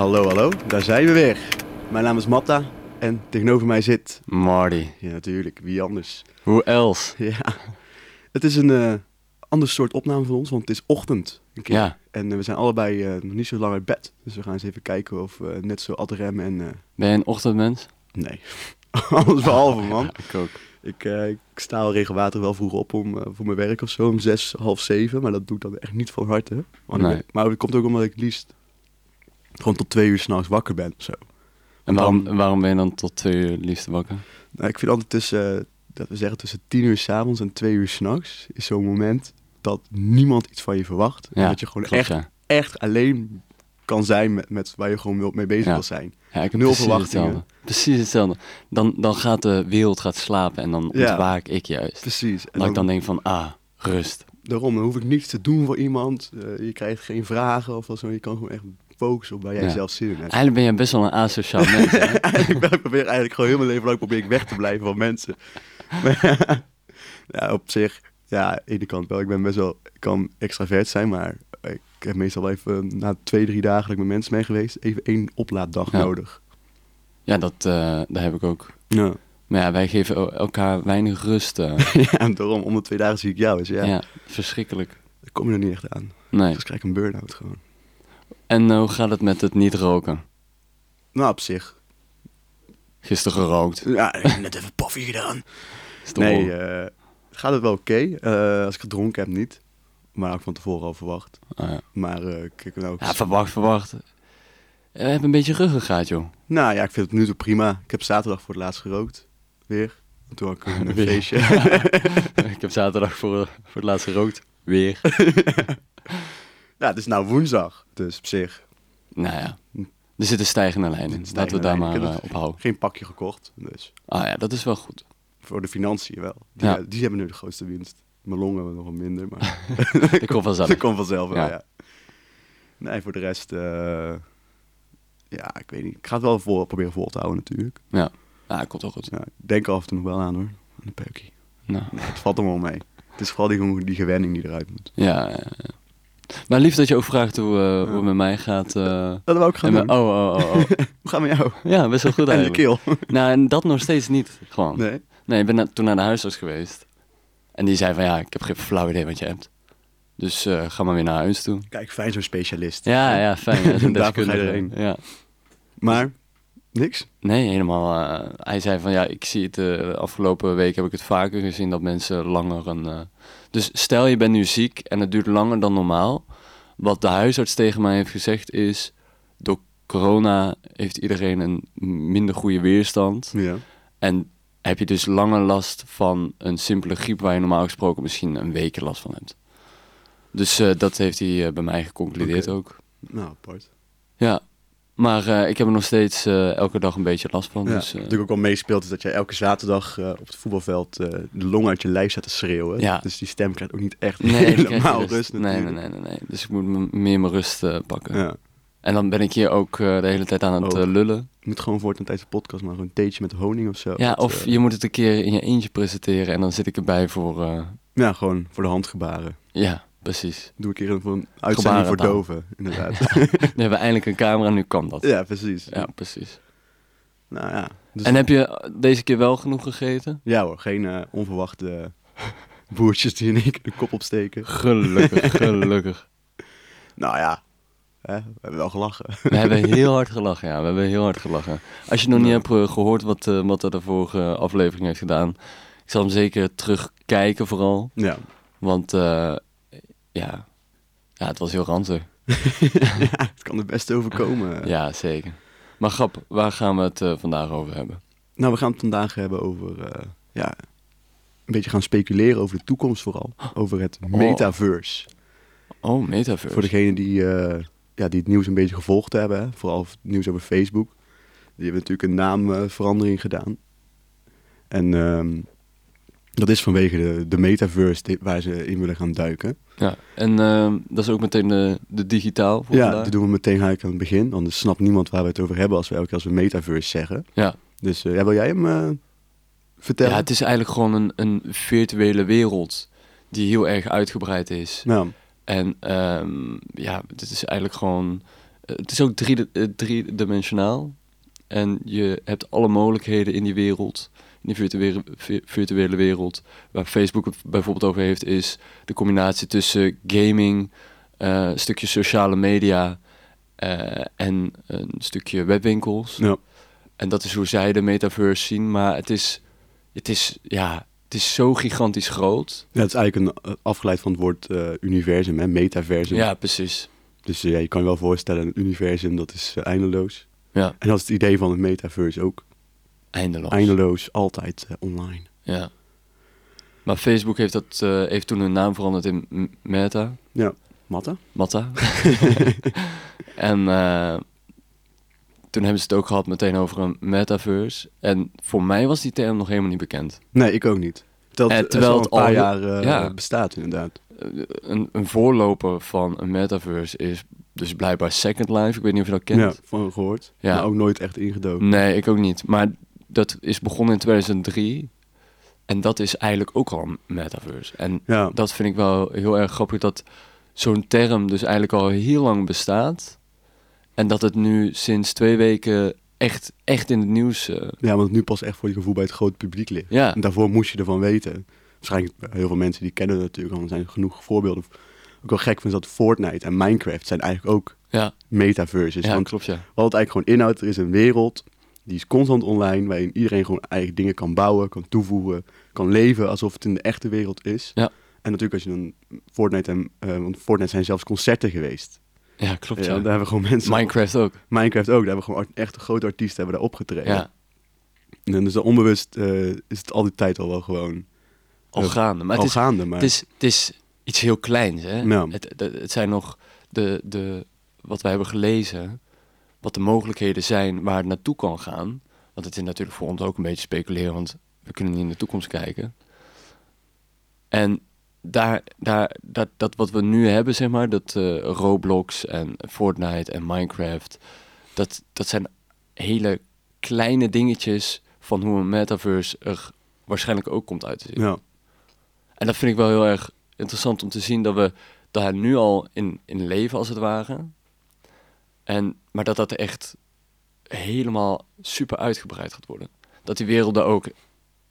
Hallo, hallo, daar zijn we weer. Mijn naam is Matta en tegenover mij zit... Marty. Ja, natuurlijk, wie anders? Hoe else? Ja, het is een eh ander soort opname van ons, want het is ochtend. Een keer. Ja. En eh, we zijn allebei eh, nog niet zo lang uit bed. Dus we gaan eens even kijken of we net zo ad rem en... Ben je een ochtendmens? nee, alles behalve, man. Ik ook. Ik, ik sta al regelmatig wel vroeg op om, voor mijn werk of zo, om zes, half zeven. Maar dat doe ik dan echt niet van harte. Ik Nee. maar dat komt ook omdat ik liefst gewoon tot twee uur s'nachts wakker ben of zo. En Dan- waarom, waarom ben je dan tot twee uur liefst wakker? Nou, ik vind altijd tussen, eh, dat we zeggen tussen tien uur s'avonds en twee uur s'nachts, is zo'n moment dat niemand iets van je verwacht. en Ja, dat je gewoon klopt, echt, ja. echt alleen kan zijn met, met waar je gewoon mee bezig Ja. wil zijn. Ja, ik heb Nul precies verwachtingen. hetzelfde. Precies hetzelfde. Dan, dan gaat de wereld gaat slapen en dan ontwaak ik juist. Precies. En dat ik dan denk van, ah, rust. Daarom, dan hoef ik niets te doen voor iemand. Eh, je krijgt geen vragen of zo. Je kan gewoon echt focussen op waar jij Ja. zelf zin in hebt. Eigenlijk ben je best wel een asociaal mens, eigenlijk ben- ik probeer eigenlijk gewoon heel mijn leven lang probeer ik weg te blijven van mensen. Maar ja, op zich, ja, aan de ene kant wel. Ik ben best wel, ik kan extravert zijn, maar ik heb meestal wel even na twee, drie dagen dat ik met mensen mee geweest, even één oplaaddag Ja. nodig. Ja, dat, eh, dat heb ik ook. Ja. Maar ja, wij geven el- elkaar weinig rust. eh. ja, en daarom, om de twee dagen zie ik jou. Dus ja, ja. verschrikkelijk. daar kom je er niet echt aan. Nee. Dus krijg ik een burn-out gewoon. En eh, hoe gaat het met het niet roken? Nou, op zich. Gisteren gerookt. Ja, ik net even paffie gedaan. Nee, eh, gaat het wel oké. Eh, als ik gedronken heb, niet. Maar ik van tevoren al verwacht. Ah, ja. Maar eh, kijk nou... Ja, verwacht, verwacht. We hebben een beetje ruggengraat, joh. Nou ja, ik vind het nu toe prima. Ik heb zaterdag voor het laatst gerookt. Weer. En Toen had ik een Weer. feestje. ik heb zaterdag voor, voor het laatst gerookt. Weer. Ja, het is nou woensdag. Dus op zich nou ja, er zit een stijgende lijn in. Laten we daar. Ik maar eh, op houden. geen pakje gekocht. Dus Ah ja, dat is wel goed. voor de financiën wel. Die, Ja. die hebben nu de grootste winst. Mijn longen hebben nog wat minder, maar Ik kom vanzelf. dat komt vanzelf wel, Ja. ja. Nee, voor de rest... eh, ja, ik weet niet. Ik ga het wel voor, proberen vol te houden natuurlijk. Ja, ja komt wel goed. Ja, ik denk af en toe nog wel aan hoor. Aan de peukie. Nou, Nee, het valt er wel mee. Het is vooral die, die gewenning die eruit moet. ja, ja, ja. Maar lief dat je ook vraagt hoe, eh, hoe Ja. het met mij gaat. eh, Dat wou ik gaan en met- doen. oh, oh, oh, oh. Hoe gaat met jou? Ja, best wel goed En de eigenlijk. keel. Nou, en dat nog steeds niet. Gewoon. Nee. Nee, ik ben na- toen naar de huisarts geweest. En die zei van, ja, ik heb geen flauw idee wat je hebt. Dus eh, ga maar weer naar huis toe. Kijk, fijn zo'n specialist. Ja, ja, fijn. hè, zo'n deskundige. Ja. Maar, niks? Nee, helemaal. hij zei van ja, ik zie het de afgelopen week heb ik het vaker gezien dat mensen langer een. Dus stel je bent nu ziek en het duurt langer dan normaal. Wat de huisarts tegen mij heeft gezegd is: door corona heeft iedereen een minder goede weerstand. Ja. En heb je dus langer last van een simpele griep waar je normaal gesproken misschien een week last van hebt. Dus eh, dat heeft hij eh, bij mij geconcludeerd ook. Nou, apart. Ja, maar eh, ik heb er nog steeds eh, elke dag een beetje last van. Ja. Dus, Wat natuurlijk ook wel meespeelt is dat jij elke zaterdag op het voetbalveld de long uit je lijf zet te schreeuwen. Ja. Dus die stem krijgt ook niet echt Nee, je helemaal rust. rust nee, nee, nee, nee, nee. Dus ik moet meer mijn rust pakken. Ja. En dan ben ik hier ook de hele tijd aan het Oh. lullen. Je moet gewoon voor het tijdens de podcast maar een theetje met honing of zo. Ja, Dat, of je moet het een keer in je eentje presenteren en dan zit ik erbij voor... Ja, gewoon voor de handgebaren. ja, precies. Doe ik hier voor een uitzending voor doven, inderdaad. Nu hebben we eindelijk een camera, nu kan dat. ja, precies. Ja, precies. Nou ja. Dus, En heb je deze keer wel genoeg gegeten? Ja hoor, geen eh, onverwachte boertjes die in keer de kop opsteken. Gelukkig, gelukkig. Nou ja, hè, we hebben wel gelachen. We hebben heel hard gelachen, ja. We hebben heel hard gelachen. Als je nog niet hebt eh, gehoord wat, eh wat er de vorige aflevering heeft gedaan... Ik zal hem zeker terugkijken vooral. Ja. Want ja. ja, het was heel ranzig. ja, het kan er best overkomen. Ja, zeker. Maar grap, waar gaan we het eh, vandaag over hebben? Nou, we gaan het vandaag hebben over, eh, ja, een beetje gaan speculeren over de toekomst vooral. Over het Oh. metaverse. Oh, metaverse. Voor degenen die, eh, ja, die het nieuws een beetje gevolgd hebben, hè, vooral het nieuws over Facebook. Die hebben natuurlijk een naamverandering gedaan. En ehm, dat is vanwege de, de metaverse die- waar ze in willen gaan duiken. Ja, en ehm, dat is ook meteen de, de digitaal voor Ja, vandaag? dat doen we meteen gelijk aan het begin. Anders snapt niemand waar we het over hebben als we elke keer als we metaverse zeggen. Ja. Dus eh, ja, wil jij hem eh, vertellen? ja, het is eigenlijk gewoon een, een virtuele wereld die heel erg uitgebreid is. Nou, En ehm, ja, het is eigenlijk gewoon het is ook drie, eh, driedimensionaal. En je hebt alle mogelijkheden in die wereld, in die virtuele, vi- virtuele wereld. Waar Facebook het bijvoorbeeld over heeft, is de combinatie tussen gaming, eh, een stukje sociale media eh, en een stukje webwinkels. Ja. En dat is hoe zij de metaverse zien. Maar het is, het is, ja, het is zo gigantisch groot. Ja, het is eigenlijk een, eh, afgeleid van het woord universum, hè, metaversum. Ja, precies. Dus ja, je kan je wel voorstellen, een universum dat is eindeloos. Ja, En dat is het idee van het metaverse ook. Eindeloos. Eindeloos, altijd eh, online. Ja. Maar Facebook heeft, dat, eh, heeft toen hun naam veranderd in Meta. Ja, Matta? Matta. en eh, toen hebben ze het ook gehad meteen over een metaverse. En voor mij was die term nog helemaal niet bekend. Nee, ik ook niet. Dat, En het terwijl al een paar jaar ja. bestaat inderdaad. Een, een voorloper van een metaverse is dus blijkbaar Second Life. Ik weet niet of je dat kent. Ja, van gehoord. Ja. Maar ook nooit echt ingedoken. Nee, ik ook niet. Maar dat is begonnen in 2003. En dat is eigenlijk ook al een metaverse. En Ja, dat vind ik wel heel erg grappig dat zo'n term dus eigenlijk al heel lang bestaat. En dat het nu sinds twee weken echt, echt in het nieuws... eh, ja, want het nu pas echt voor je gevoel bij het grote publiek ligt. ja, En daarvoor moest je ervan weten. Waarschijnlijk heel veel mensen die kennen het natuurlijk al. Er zijn genoeg voorbeelden. Ook wel gek vind dat Fortnite en Minecraft zijn eigenlijk ook ja, metaverses. ja want klopt ja. wat het eigenlijk gewoon inhoudt, er is een wereld die is constant online, waarin iedereen gewoon eigen dingen kan bouwen, kan toevoegen, kan leven alsof het in de echte wereld is. Ja. En natuurlijk als je dan Fortnite en, eh, want Fortnite zijn zelfs concerten geweest. Ja, klopt Ja, ja. Daar hebben gewoon mensen, Minecraft ook. Minecraft ook, daar hebben gewoon echt grote artiesten hebben daar opgetreden. Ja, En dus onbewust eh, is het al die tijd al wel gewoon al Eh, gaande. Maar al het is, gaande. Maar het, is, het is iets heel kleins, hè? Ja. Het, het, het zijn nog de, de, wat wij hebben gelezen, wat de mogelijkheden zijn waar het naartoe kan gaan. Want het is natuurlijk voor ons ook een beetje speculeren, want we kunnen niet in de toekomst kijken. En daar, daar, dat, dat wat we nu hebben, zeg maar, dat eh, Roblox en Fortnite en Minecraft, dat, dat zijn hele kleine dingetjes van hoe een metaverse er waarschijnlijk ook komt uit te zien. ja. En dat vind ik wel heel erg interessant om te zien dat we daar nu al in, in leven, als het ware. En, maar dat dat echt helemaal super uitgebreid gaat worden. Dat die werelden ook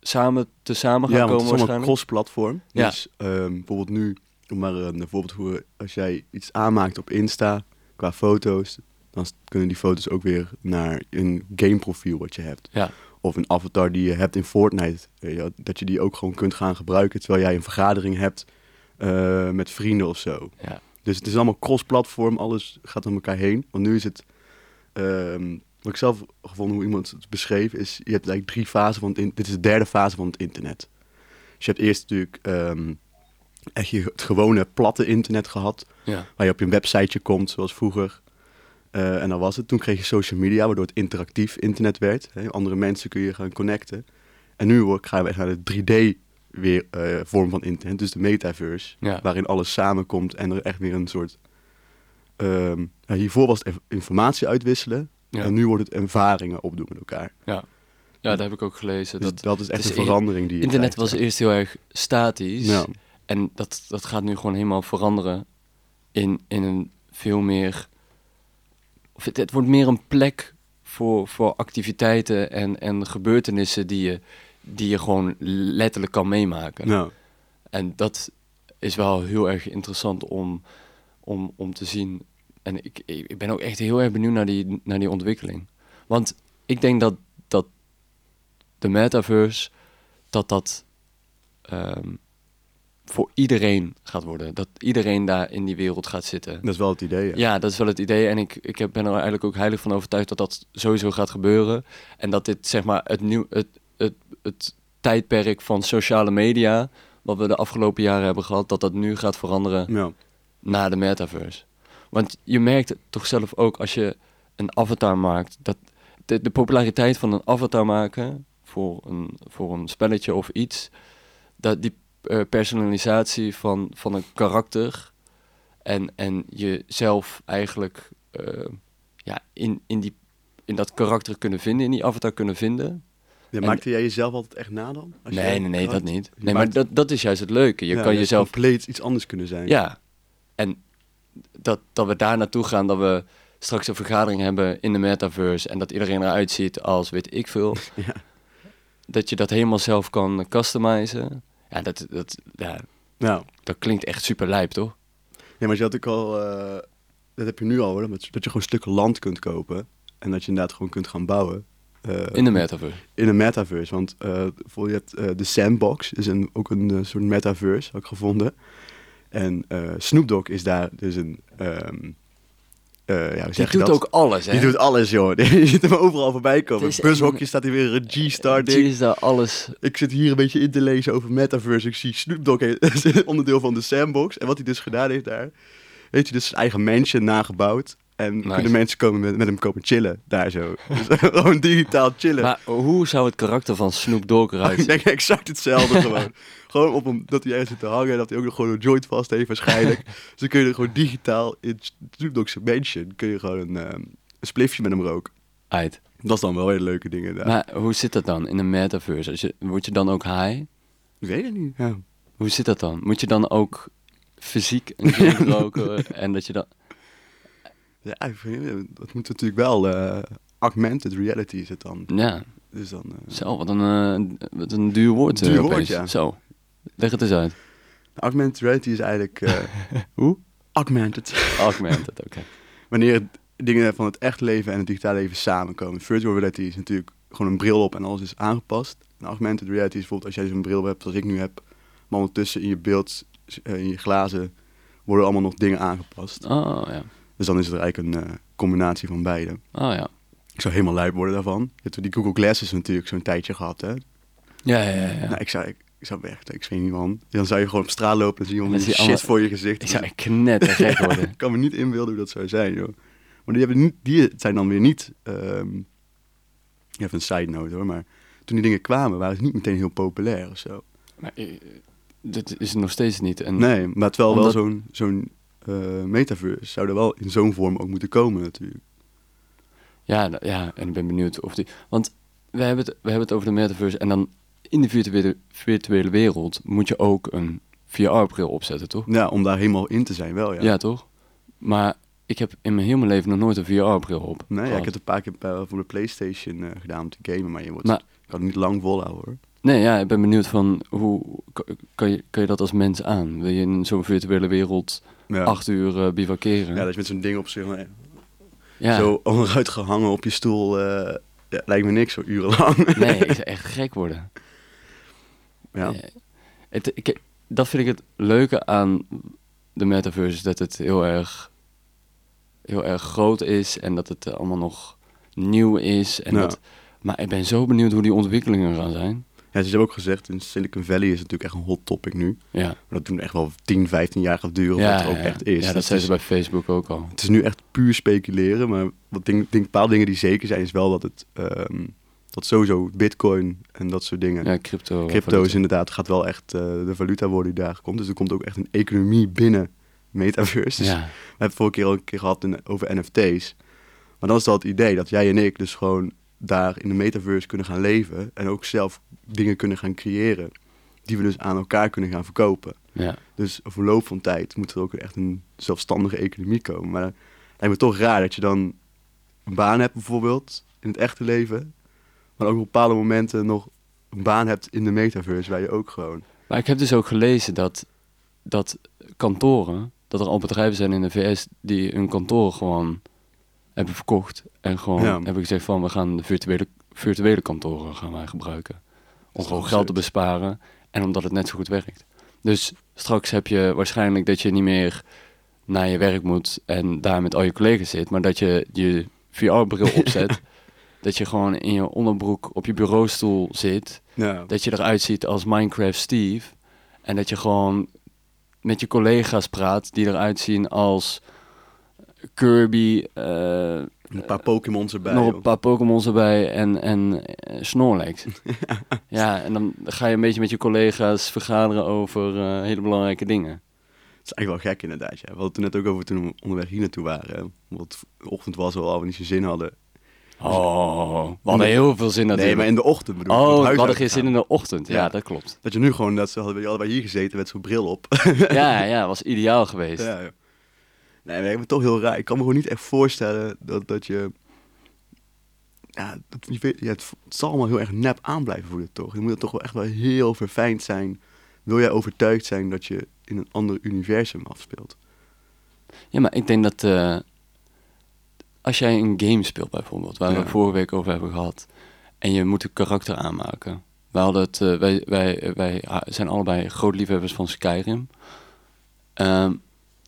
samen te samen gaan ja, komen het is waarschijnlijk. cross-platform. Ja. Dus ehm, bijvoorbeeld nu, om maar een voorbeeld te voeren, als jij iets aanmaakt op Insta qua foto's, dan kunnen die foto's ook weer naar een gameprofiel wat je hebt. Ja, Of een avatar die je hebt in Fortnite, je wel, dat je die ook gewoon kunt gaan gebruiken terwijl jij een vergadering hebt eh, met vrienden of zo. ja, Dus het is allemaal cross-platform, alles gaat om elkaar heen. Want nu is het, ehm, wat ik zelf gevonden hoe iemand het beschreef, is je hebt eigenlijk drie fasen van het in- Dit is de derde fase van het internet. Dus je hebt eerst natuurlijk ehm, echt je, het gewone platte internet gehad, ja, waar je op je websiteje komt, zoals vroeger. Eh, en dan was het. Toen kreeg je social media, waardoor het interactief internet werd. Hè. Andere mensen kun je gaan connecten. En nu gaan we echt naar de 3D weer, eh, vorm van internet, dus de metaverse ja. waarin alles samenkomt en er echt weer een soort... ehm, hiervoor was het informatie uitwisselen Ja. en nu wordt het ervaringen opdoen met elkaar. ja. Ja, dat heb ik ook gelezen. Dus Dat dat, is echt een is- verandering die je internet krijgt, was eerst heel erg statisch. Ja, En dat, dat gaat nu gewoon helemaal veranderen in, in een veel meer... Of het, het wordt meer een plek voor, voor activiteiten en, en gebeurtenissen die je, die je gewoon letterlijk kan meemaken. ja. En dat is wel heel erg interessant om, om, om te zien. En ik, ik ben ook echt heel erg benieuwd naar die, naar die ontwikkeling. Want ik denk dat, dat de metaverse, dat dat ehm, voor iedereen gaat worden. Dat iedereen daar in die wereld gaat zitten. dat is wel het idee. Ja. Ja, dat is wel het idee. En ik, ik ben er eigenlijk ook heilig van overtuigd dat dat sowieso gaat gebeuren. En dat dit, zeg maar, het, nieuw, het, het, het tijdperk van sociale media, wat we de afgelopen jaren hebben gehad, dat dat nu gaat veranderen Ja. na de metaverse. Want je merkt het toch zelf ook als je een avatar maakt, dat de, de populariteit van een avatar maken voor een, voor een spelletje of iets, dat die eh, personalisatie van, van een karakter en, en jezelf eigenlijk eh, ja, in, in, die, in dat karakter kunnen vinden, in die avatar kunnen vinden. Ja, maakte jij jezelf altijd echt na dan? Als Nee, nee, nee, dat niet. Nee, maar dat, dat is juist het leuke. Je Ja, kan jezelf compleet iets anders kunnen zijn. Ja, en dat, dat we daar naartoe gaan, dat we straks een vergadering hebben in de metaverse en dat iedereen eruit ziet als weet ik veel. Ja. Dat je dat helemaal zelf kan customizen. Ja, dat, dat, ja, Nou, dat klinkt echt super lijp, toch? ja, maar je had ook al, eh, dat heb je nu al hoor, dat je dat je gewoon stukken land kunt kopen. En dat je inderdaad gewoon kunt gaan bouwen. Eh, In de metaverse. in een metaverse. Want voor je hebt eh, de Sandbox, is een, ook een soort metaverse, heb ik gevonden. En Snoop Dogg is daar dus een... eh ja, Die doet dat? ook alles, hè? Die doet alles, joh. Je ziet hem overal voorbij komen. Bushokje staat hier weer een G-Star ding. is daar alles. Ik zit hier een beetje in te lezen over metaverse. Ik zie Snoop Dogg is onderdeel van de Sandbox. En wat hij dus gedaan heeft daar, heeft hij dus zijn eigen mansion nagebouwd. En Nice. kunnen mensen komen met, met hem komen chillen daar zo. Dus gewoon digitaal chillen. Maar hoe zou het karakter van Snoop Dogg eruit ik zien? denk exact hetzelfde gewoon. gewoon op hem, dat hij ergens zit te hangen en dat hij ook nog gewoon een joint vast heeft waarschijnlijk. dus dan kun je er gewoon digitaal in Snoop Dogg's mansion kun je gewoon een, ehm, een spliffje met hem roken. Uit. Dat is dan wel hele leuke dingen daar. Maar hoe zit dat dan in de metaverse? Als je, word je dan ook high? Ik weet het niet. Ja. Hoe zit dat dan? Moet je dan ook fysiek een joint roken en dat je dan... Ja, niet, dat moet natuurlijk wel eh, augmented reality is het dan. Ja, Dus dan eh, zo, wat een, eh, wat een duur woord. eh, Duur woord, ja. Zo, leg het eens uit. augmented reality is eigenlijk eh, Hoe? augmented. Augmented, oké. Wanneer dingen van het echt leven en het digitale leven samenkomen. Virtual reality is natuurlijk gewoon een bril op en alles is aangepast. En augmented reality is bijvoorbeeld als jij zo'n bril hebt zoals ik nu heb, maar ondertussen in je beeld, eh, in je glazen, worden allemaal nog dingen aangepast. Oh, ja. Dus dan is het eigenlijk een eh, combinatie van beide. Oh, ja. Ik zou helemaal lijp worden daarvan. Je hebt die Google Glasses natuurlijk zo'n tijdje gehad, hè? Ja, ja, ja. ja. Nou, ik zou, ik, ik zou echt, ik weet niet man. Dan zou je gewoon op straat lopen en zie je je shit allemaal- voor je gezicht. Ik zou echt knettergek worden. ik kan me niet inbeelden hoe dat zou zijn, joh. Maar die, hebben niet, die zijn dan weer niet... ehm even een side note hoor, maar toen die dingen kwamen waren ze niet meteen heel populair of zo. Maar eh, dit is het nog steeds niet. En Nee, maar terwijl Omdat- wel zo'n zo'n eh, metaverse zou er wel in zo'n vorm ook moeten komen natuurlijk. Ja, ja, en ik ben benieuwd of die... Want we hebben, het, we hebben het over de metaverse en dan in de virtuele, virtuele wereld moet je ook een VR-bril opzetten, toch? Ja, om daar helemaal in te zijn wel, ja. Ja. toch? Maar ik heb in mijn mijn leven nog nooit een VR-bril op. Nee, ja, ik heb het een paar keer eh, voor de Playstation eh, gedaan om te gamen, maar je wordt, Maar- kan het niet lang volhouden hoor. Nee, ja, ik ben benieuwd van hoe kan- kan je, kan je dat als mens aan? Wil je in zo'n virtuele wereld Ja. acht uur eh, bivakeren? Ja, dat je met zo'n ding op zich maar Ja. zo onderuit gehangen op je stoel. eh, ja, lijkt me niks zo urenlang. Nee, zou echt gek worden. ja. Eh, Het, ik, dat vind ik het leuke aan de metaverse, is dat het heel erg, heel erg groot is en dat het allemaal nog nieuw is. En Ja. dat, maar ik ben zo benieuwd hoe die ontwikkelingen gaan zijn. Ja, ze hebben ook gezegd, in Silicon Valley is het natuurlijk echt een hot topic nu. Ja, Maar dat doen echt wel 10, 15 jaar gaat duren ja, wat het ook ja. echt is. Ja, dat zei het ze bij Facebook ook al. Het is nu echt puur speculeren, maar wat ding, ding, bepaalde dingen die zeker zijn, is wel dat het ehm, dat sowieso bitcoin en dat soort dingen. Ja, crypto. Crypto is inderdaad, gaat wel echt eh, de valuta worden die daar komt. Dus er komt ook echt een economie binnen metaverse. Dus Ja, We hebben het vorige keer al een keer gehad over NFT's. Maar dan is dat het idee dat jij en ik dus gewoon daar in de metaverse kunnen gaan leven. En ook zelf dingen kunnen gaan creëren. Die we dus aan elkaar kunnen gaan verkopen. ja. Dus over verloop van tijd moet er ook echt een zelfstandige economie komen. Maar het lijkt me toch raar dat je dan een baan hebt bijvoorbeeld in het echte leven. Maar ook op bepaalde momenten nog een baan hebt in de metaverse waar je ook gewoon... Maar ik heb dus ook gelezen dat, dat kantoren, dat er al bedrijven zijn in de VS die hun kantoren gewoon hebben verkocht. En gewoon Ja. hebben gezegd van we gaan de virtuele, virtuele kantoren gaan wij gebruiken. Om gewoon geld te besparen en omdat het net zo goed werkt. Dus straks heb je waarschijnlijk dat je niet meer naar je werk moet en daar met al je collega's zit, maar dat je je VR-bril opzet. Dat je gewoon in je onderbroek op je bureaustoel zit Ja, dat je eruit ziet als Minecraft Steve. En dat je gewoon met je collega's praat die eruit zien als Kirby, eh, een paar Pokémons erbij. nog een paar Pokémons erbij en, en eh, Snorlax. ja, en dan ga je een beetje met je collega's vergaderen over eh, hele belangrijke dingen. Het is eigenlijk wel gek inderdaad. Ja. We hadden het er net ook over toen we onderweg hier naartoe waren. Want de ochtend was al, al we niet zo zin hadden. Oh, we hadden heel veel zin Nee, natuurlijk. maar in de ochtend bedoel ik. oh, we hadden geen zin in de ochtend. Ja, Ja. dat klopt. Dat je nu gewoon, dat ze hadden we allebei hier gezeten met zo'n bril op. ja, ja, was ideaal geweest. ja, ja. Nee, maar ik ben toch heel raar. Ik kan me gewoon niet echt voorstellen dat, dat je... Ja, dat, je ja, het, het zal allemaal heel erg nep aan blijven voelen, toch? Je moet het toch wel echt wel heel verfijnd zijn. Wil jij overtuigd zijn dat je in een ander universum afspeelt? Ja, maar ik denk dat eh, als jij een game speelt bijvoorbeeld, waar we Ja. vorige week over hebben gehad, en je moet een karakter aanmaken. Wij, hadden het, eh, wij, wij, wij ha- zijn allebei groot liefhebbers van Skyrim. Ehm,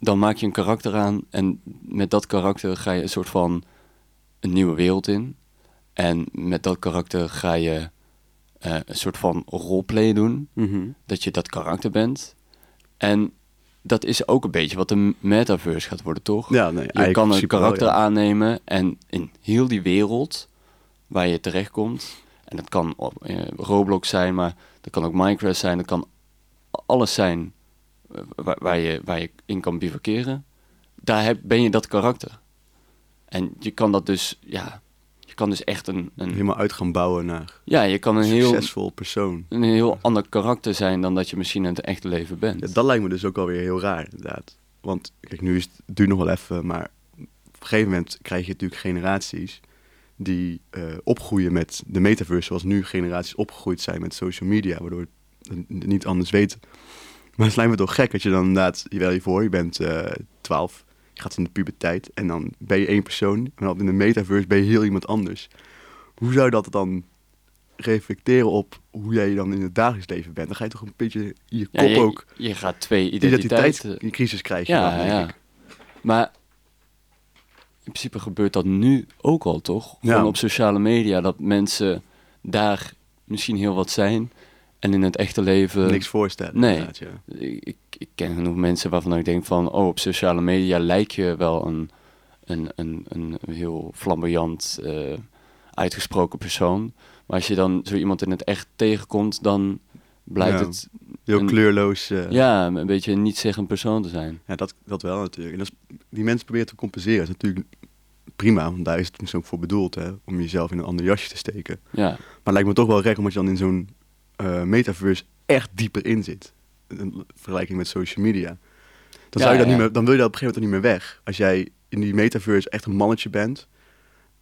dan maak je een karakter aan en met dat karakter ga je een soort van een nieuwe wereld in. En met dat karakter ga je eh, een soort van roleplay doen dat je dat karakter bent. En dat is ook een beetje wat de metaverse gaat worden, toch? Ja, nee, je kan een wel, karakter ja. aannemen en in heel die wereld waar je terechtkomt, en dat kan op eh, Roblox zijn, maar dat kan ook Minecraft zijn, dat kan alles zijn waar, waar, je, waar je in kan bivakeren. Daar heb, ben je dat karakter. En je kan dat dus, ja, je kan dus echt een, een Helemaal uit gaan bouwen naar ja, je kan een een heel, succesvol persoon. een heel ander karakter zijn dan dat je misschien in het echte leven bent. Ja, dat lijkt me dus ook alweer heel raar, inderdaad. Want kijk, nu is het, het duurt nog wel even, maar op een gegeven moment krijg je natuurlijk generaties die eh, opgroeien met de metaverse, zoals nu generaties opgegroeid zijn met social media, waardoor het niet anders weten. Maar het lijkt me toch gek dat je dan inderdaad, je wel je voor, je bent eh 12, je gaat in de puberteit en dan ben je één persoon en dan in de metaverse ben je heel iemand anders. Hoe zou dat dan reflecteren op hoe jij dan in het dagelijks leven bent? Dan ga je toch een beetje in je Ja, kop je, ook je gaat twee identiteiten. identiteitscrisis krijg je Ja, dan, ja. ik. Maar in principe gebeurt dat nu ook al, toch? Ja. Gewoon op sociale media, dat mensen daar misschien heel wat zijn en in het echte leven... Niks voorstellen. nee. ja. Ik, ik, ken genoeg mensen waarvan ik denk van, oh, op sociale media lijkt je wel een, een, een, een heel flamboyant, eh, uitgesproken persoon. Maar als je dan zo iemand in het echt tegenkomt, dan blijkt Ja. het Heel een- kleurloos. eh, ja, een beetje een niet-zeggend persoon te zijn. ja, dat, dat wel natuurlijk. En dat is, die mensen proberen te compenseren. Dat is natuurlijk prima, want daar is het misschien ook voor bedoeld, hè, om jezelf in een ander jasje te steken. Ja, Maar het lijkt me toch wel gek omdat je dan in zo'n eh, metaverse echt dieper in zit. In vergelijking met social media. Dan, zou je dat niet meer, dan wil je dat op een gegeven moment toch niet meer weg. Als jij in die metaverse echt een mannetje bent.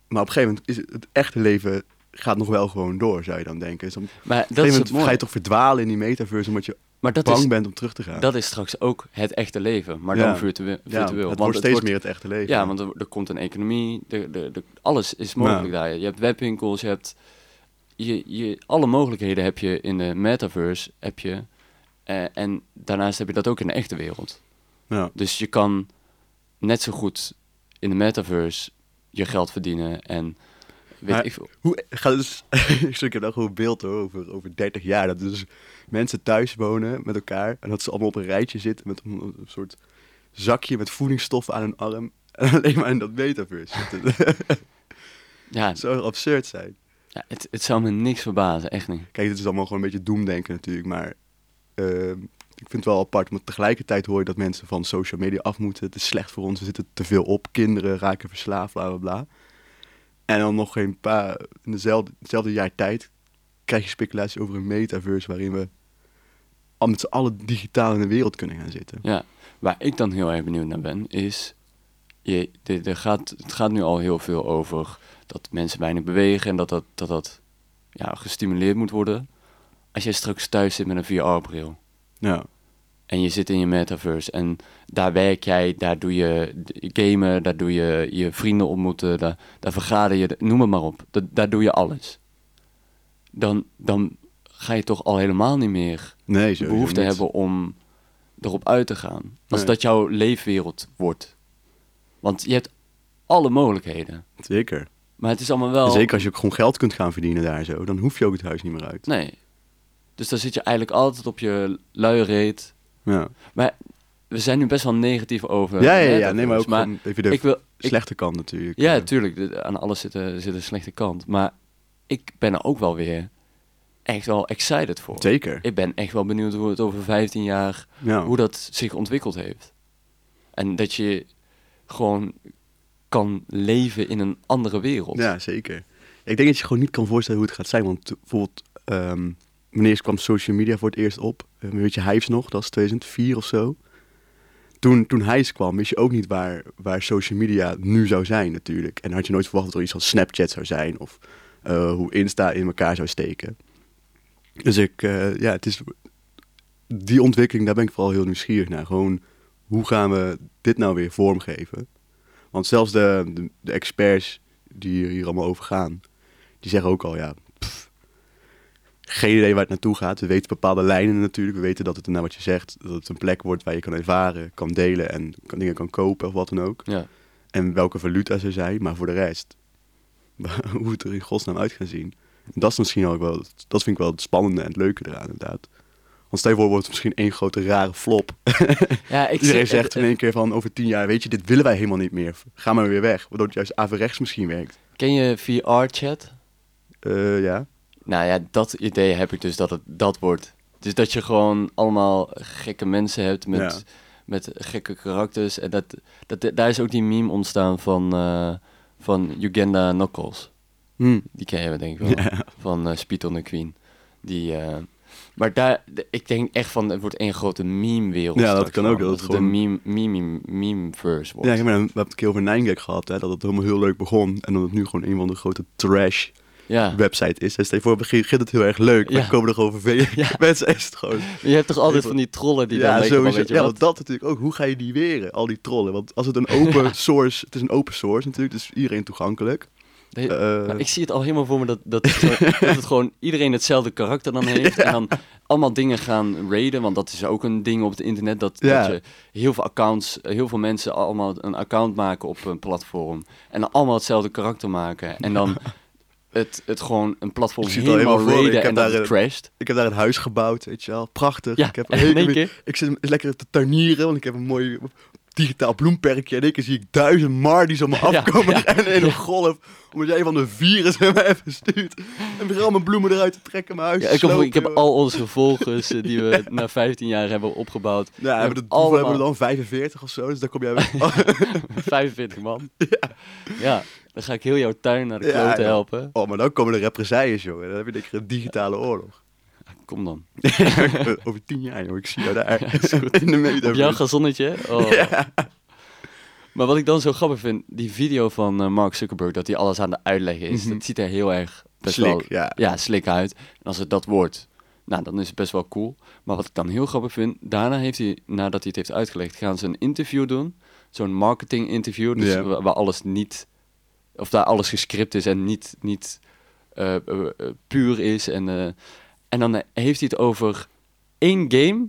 Maar op een gegeven moment is het, het echte leven gaat nog wel gewoon door, zou je dan denken. Dus op een maar dat gegeven moment ga je toch verdwalen in die metaverse omdat je Maar dat bang is, bent om terug te gaan. dat is straks ook het echte leven, maar Ja. dan virtueel. ja, het Want wordt steeds meer het echte leven. Ja, want er, er komt een economie, alles is mogelijk daar. Je hebt webwinkels, je hebt... Je, je, alle mogelijkheden heb je in de metaverse, heb je. Eh, en daarnaast heb je dat ook in de echte wereld. Ja. Dus je kan net zo goed in de metaverse je geld verdienen en weet Maar- ik veel. Hoe, ga dus, ik daar gewoon een beeld hoor, over, over 30 jaar. Dat dus mensen thuis wonen met elkaar. En dat ze allemaal op een rijtje zitten met een, een soort zakje met voedingsstoffen aan hun arm. En alleen maar in dat metaverse zitten. Ja, dat zou absurd zijn. Ja, het, het zou me niks verbazen, echt niet. Kijk, dit is allemaal gewoon een beetje doemdenken natuurlijk. Maar ehm, ik vind het wel apart. Want tegelijkertijd hoor je dat mensen van social media af moeten. Het is slecht voor ons, we zitten te veel op. Kinderen raken verslaafd, bla bla bla. En dan nog geen paar, in dezelfde, hetzelfde jaar tijd krijg je speculatie over een metaverse waarin we al met z'n allen digitaal in de wereld kunnen gaan zitten. Ja, waar ik dan heel erg benieuwd naar ben, is... Je, de, de gaat, het gaat nu al heel veel over dat mensen weinig bewegen en dat dat, dat, dat ja, gestimuleerd moet worden. Als jij straks thuis zit met een VR-bril Ja, en je zit in je metaverse en daar werk jij, daar doe je gamen, daar doe je je vrienden ontmoeten, daar, daar vergader je, noem het maar op. Dat, daar doe je alles. Dan, dan ga je toch al helemaal niet meer nee, behoefte niet. hebben om erop uit te gaan. Als Nee. dat jouw leefwereld wordt. Want je hebt alle mogelijkheden. Zeker. Maar het is allemaal wel... En Zeker als je ook gewoon geld kunt gaan verdienen daar zo. Dan hoef je ook het huis niet meer uit. Nee. Dus dan zit je eigenlijk altijd op je luie reet. Ja, Maar we zijn nu best wel negatief over... ja, ja, ja, nee, maar ook even de ik wil, ik, slechte kant natuurlijk. Ja, Eh, tuurlijk. aan alles zit, er- zit een slechte kant. Maar ik ben er ook wel weer echt wel excited voor. Zeker. Ik ben echt wel benieuwd hoe het over 15 jaar Ja. hoe dat zich ontwikkeld heeft. En dat je gewoon kan leven in een andere wereld. Ja, zeker. Ik denk dat je gewoon niet kan voorstellen hoe het gaat zijn. Want bijvoorbeeld, ehm wanneer kwam social media voor het eerst op? Eh, weet je, Hives nog? Dat is 2004 of zo. toen, toen Hijs kwam, wist je ook niet waar, waar social media nu zou zijn natuurlijk. En had je nooit verwacht dat er iets als Snapchat zou zijn of eh, hoe Insta in elkaar zou steken. Dus ik, eh, ja, het is die ontwikkeling, daar ben ik vooral heel nieuwsgierig naar. Gewoon, hoe gaan we dit nou weer vormgeven? Want zelfs de, de, de experts die hier allemaal over gaan, die zeggen ook al, ja, pff, geen idee waar het naartoe gaat. We weten bepaalde lijnen natuurlijk. We weten dat het, nou wat je zegt, dat het een plek wordt waar je kan ervaren, kan delen en kan, dingen kan kopen of wat dan ook. Ja. En welke valuta's er zijn, maar voor de rest, hoe het er in godsnaam uit gaat zien. En dat is misschien ook wel, dat vind ik wel het spannende en het leuke eraan inderdaad. Want stel je voor, wordt het misschien één grote rare flop. Ja, ik Iedereen zeg- zegt in één keer van over tien jaar, weet je, dit willen wij helemaal niet meer. Ga maar weer weg. Waardoor het juist averechts misschien werkt. Ken je VR-chat? Eh, ja. Nou ja, dat idee heb ik dus dat het dat wordt. Dus dat je gewoon allemaal gekke mensen hebt met, Ja. met gekke karakters. En dat, dat, daar is ook die meme ontstaan van, eh van Uganda Knuckles. Hm. Die ken je denk ik wel. Ja. Van eh Speed on the Queen. Die, maar daar, de- ik denk echt van, het wordt één grote meme-wereld. Ja, dat kan ook, gewoon. dat het het een meme, meme, meme-verse wordt. Ja, ik ben- we hebben het een keer over Nine gag gehad, hè, dat het helemaal heel leuk begon. En dat het nu gewoon een van de grote trash ja. website is. En stel je voor, begin begint het heel erg leuk. Maar Ja. komen er over veel Ja. mensen is het gewoon... Je hebt toch altijd van die trollen die dan ja, sowieso. weet je Ja, want dat natuurlijk ook. Hoe ga je die weren, al die trollen? Want als het een open source... Het is een open source natuurlijk, dus iedereen toegankelijk. De- Eh, ik zie het al helemaal voor me dat, dat, dat het gewoon iedereen hetzelfde karakter dan heeft. En dan allemaal dingen gaan raiden. Want dat is ook een ding op het internet. Dat, Ja. dat je heel veel accounts, heel veel mensen allemaal een account maken op een platform. En dan allemaal hetzelfde karakter maken. En dan het, het gewoon een platform helemaal helemaal raiden Ik heb en dat het crasht. Ik heb daar een huis gebouwd, weet je wel. Prachtig. Ja, ik, heb ik zit lekker te tuinieren, want ik heb een mooi digitaal bloemperkje. En keer zie ik duizend mardies op me Ja, afkomen ja. en in een golf. Omdat jij van de virus hem even stuurt. En begin al mijn bloemen eruit te trekken, mijn huis Ja, ik, heb, ik heb al onze volgers eh, die we na 15 jaar hebben opgebouwd. Ja, hebben we, hebben hebben we dan? 45 of zo? Dus daar kom jij weg. 45 man. Ja. dan ga ik heel jouw tuin naar de Ja, kloten ja. helpen. Oh, maar dan komen de represailles, joh. Dan heb je ik een digitale oorlog. Kom dan. Over tien jaar, joh. Ik zie jou daar. In de metaverse. Op jouw gazonnetje? Oh. Ja. Maar wat ik dan zo grappig vind, die video van eh, Mark Zuckerberg, dat hij alles aan het uitleggen is, Mhm. dat ziet er heel erg best Slik, wel ja. ja, slik uit. En als het dat wordt, nou, dan is het best wel cool. Maar wat ik dan heel grappig vind, daarna heeft hij, nadat hij het heeft uitgelegd, gaan ze een interview doen. Zo'n marketing interview, dus waar alles niet, of daar alles gescript is en niet, niet eh, eh, eh, puur is. En, eh, en dan eh, heeft hij het over één game,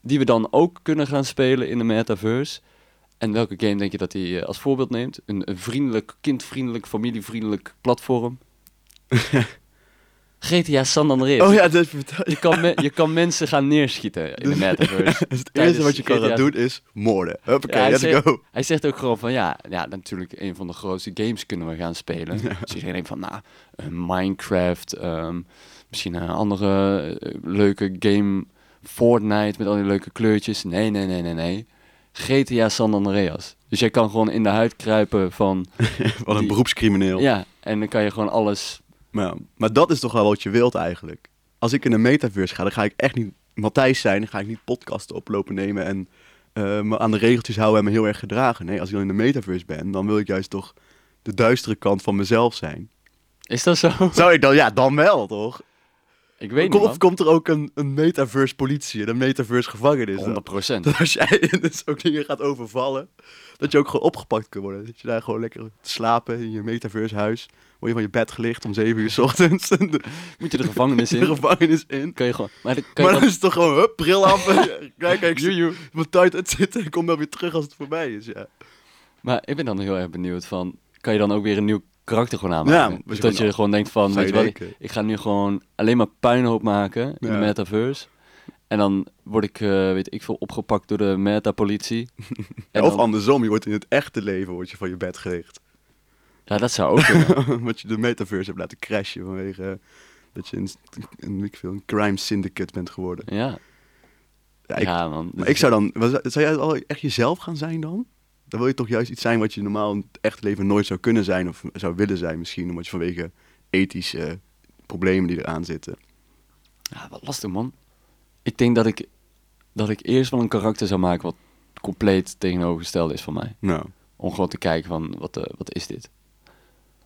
die we dan ook kunnen gaan spelen in de metaverse. En welke game denk je dat hij eh, als voorbeeld neemt? Een, een vriendelijk, kindvriendelijk, familievriendelijk platform? GTA San Andreas. Oh ja, dat vertel je, kan me- je kan mensen gaan neerschieten in de metaverse. Dus het eerste wat je kan gaan doen is moorden. Hoppakee, Ja, hij let's zegt- go. Hij zegt ook gewoon van ja, ja, natuurlijk een van de grootste games kunnen we gaan spelen. Dus iedereen denkt van nou, eh, Minecraft, ehm, misschien een andere eh, leuke game, Fortnite met al die leuke kleurtjes. Nee, nee, nee, nee, nee. GTA San Andreas. Dus jij kan gewoon in de huid kruipen van Wat een Die- beroepscrimineel. ja, en dan kan je gewoon alles. Maar, maar dat is toch wel wat je wilt eigenlijk. Als ik in een metaverse ga, dan ga ik echt niet Matthijs zijn. Dan ga ik niet podcasten oplopen nemen en eh, me aan de regeltjes houden en me heel erg gedragen. Nee, als ik dan in de metaverse ben, dan wil ik juist toch de duistere kant van mezelf zijn. Is dat zo? Zou ik dan? Ja, dan wel, toch? Ik weet Kom- niet. of komt er ook een, een metaverse politie, een metaverse gevangenis? man. 100%. Dat als jij dus ook dingen gaat overvallen, dat je ook gewoon opgepakt kunt worden. Dat je daar gewoon lekker te slapen in je metaverse huis. Word je van je bed gelicht om 7 uur 's ochtends. de, Moet je de gevangenis de in? gevangenis in. Kan je gewoon. Maar dan kan Maar dan is het toch gewoon, hup, bril af. en- Kijk, Joejoe. mijn tijd uit zitten. Ik kom dan weer terug als het voorbij is. Ja. Maar ik ben dan heel erg benieuwd van, kan je dan ook weer een nieuw karakter gewoon aanmaken? Ja, dus dat je gewoon denkt van, weet je wat, ik, ga nu gewoon alleen maar puinhoop maken in de metaverse. En dan word ik, eh, weet ik veel, opgepakt door de metapolitie. Of dan- andersom, je wordt in het echte leven word je van je bed gelicht. Ja, dat zou ook kunnen. Omdat je de metaverse hebt laten crashen vanwege eh, dat je een, een, ik veel, een crime syndicate bent geworden. ja. Ja, ik, ja, man. Maar ik zou dan, was- zou jij al echt jezelf gaan zijn dan? Dan wil je toch juist iets zijn wat je normaal in het echte leven nooit zou kunnen zijn of zou willen zijn misschien, omdat je vanwege ethische problemen die eraan zitten. Ja, wat lastig, man. Ik denk dat ik, dat ik eerst wel een karakter zou maken wat compleet tegenovergestelde is van mij. Nou, Om gewoon te kijken van, wat, eh, wat is dit?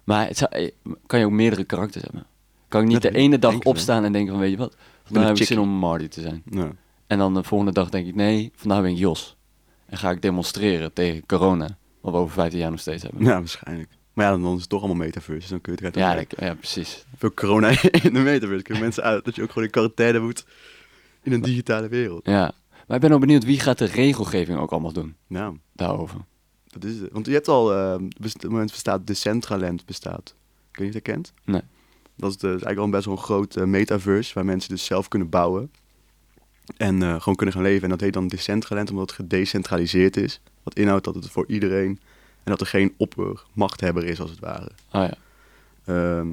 Maar het zou, eh, kan je ook meerdere karakters hebben? Kan ik niet Dat de ene dag opstaan en denken van, weet je wat? Vandaag heb ik zin om Marty te zijn. nou. En dan de volgende dag denk ik, nee, vandaag ben ik Jos. En ga ik demonstreren tegen corona. Wat we over 15 jaar nog steeds hebben. ja, waarschijnlijk. Maar ja, dan is het toch allemaal metaverse. Dus dan kun je het Ja, eruit dat- ja, precies. Veel corona in de metaverse. Kunnen mensen uit dat je ook gewoon in quarantaine moet in een digitale wereld. Ja. Maar ik ben ook benieuwd, wie gaat de regelgeving ook allemaal doen Nou, daarover? dat is het. Want je hebt al, eh, best- op het moment bestaat Decentraland bestaat. Kun je het herkent? Nee. Dat is, de, is eigenlijk al een best wel een groot eh, metaverse waar mensen dus zelf kunnen bouwen. En eh, gewoon kunnen gaan leven. En dat heet dan Decentraland omdat het gedecentraliseerd is. Wat inhoudt dat het voor iedereen en dat er geen oppermachthebber is als het ware. Oh ja. Ehm,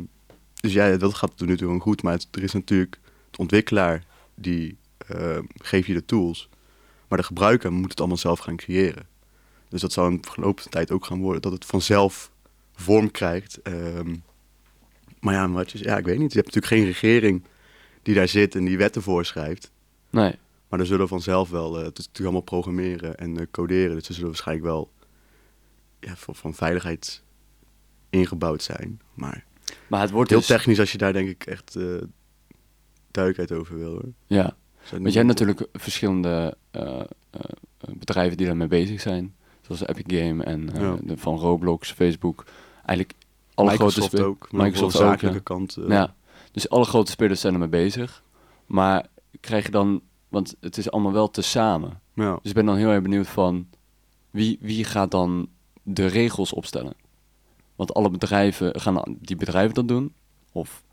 dus ja, dat gaat tot nu toe gewoon goed. Maar het- er is natuurlijk de ontwikkelaar die ehm, geeft je de tools. Maar de gebruiker moet het allemaal zelf gaan creëren. Dus dat zou in de verloop tijd ook gaan worden. Dat het vanzelf vorm krijgt. Ehm, maar ja, wat je, ja, ik weet niet. Je hebt natuurlijk geen regering die daar zit en die wetten voorschrijft. Nee. Maar er zullen vanzelf wel, eh, het is natuurlijk allemaal programmeren en eh, coderen. Dus er zullen waarschijnlijk wel ja, van, van veiligheid ingebouwd zijn. Maar Maar het wordt heel dus... technisch als je daar denk ik echt eh duidelijkheid over wil hoor. Ja. Want je hebt natuurlijk verschillende bedrijven die daarmee bezig zijn. Zoals Epic Game en Ja. de, van Roblox, Facebook. Eigenlijk alle Microsoft grote ook. Microsoft voor ook, ja. kant. Ja, dus alle grote spelers zijn ermee bezig. Maar krijg je dan, want het is allemaal wel tezamen. ja. Dus ik ben dan heel erg benieuwd van wie, wie gaat dan de regels opstellen? Want alle bedrijven, gaan die bedrijven dat doen? Of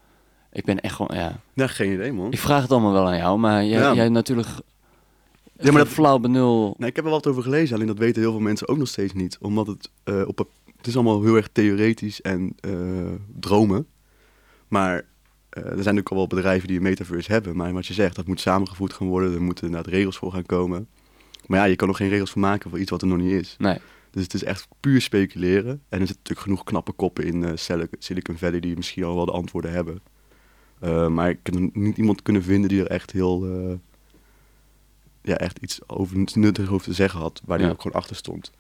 ik ben echt gewoon, ja. Ja, geen idee man. Ik vraag het allemaal wel aan jou, maar jij, Ja. jij natuurlijk. Ja, maar dat- flauw benul. Nee, ik heb er wat over gelezen, alleen dat weten heel veel mensen ook nog steeds niet. Omdat het eh, op het is allemaal heel erg theoretisch en eh, dromen. Maar er zijn natuurlijk al wel bedrijven die een metaverse hebben. Maar wat je zegt, dat moet samengevoegd gaan worden. Er moeten inderdaad regels voor gaan komen. Maar ja, je kan nog geen regels voor maken voor iets wat er nog niet is. Nee, Dus het is echt puur speculeren. En er zitten natuurlijk genoeg knappe koppen in eh, Silicon- Valley die misschien al wel de antwoorden hebben. Eh, maar ik heb niet iemand kunnen vinden die er echt heel... eh, ja, echt iets over nuttig over te zeggen had, waar die Ja. ook gewoon achter stond.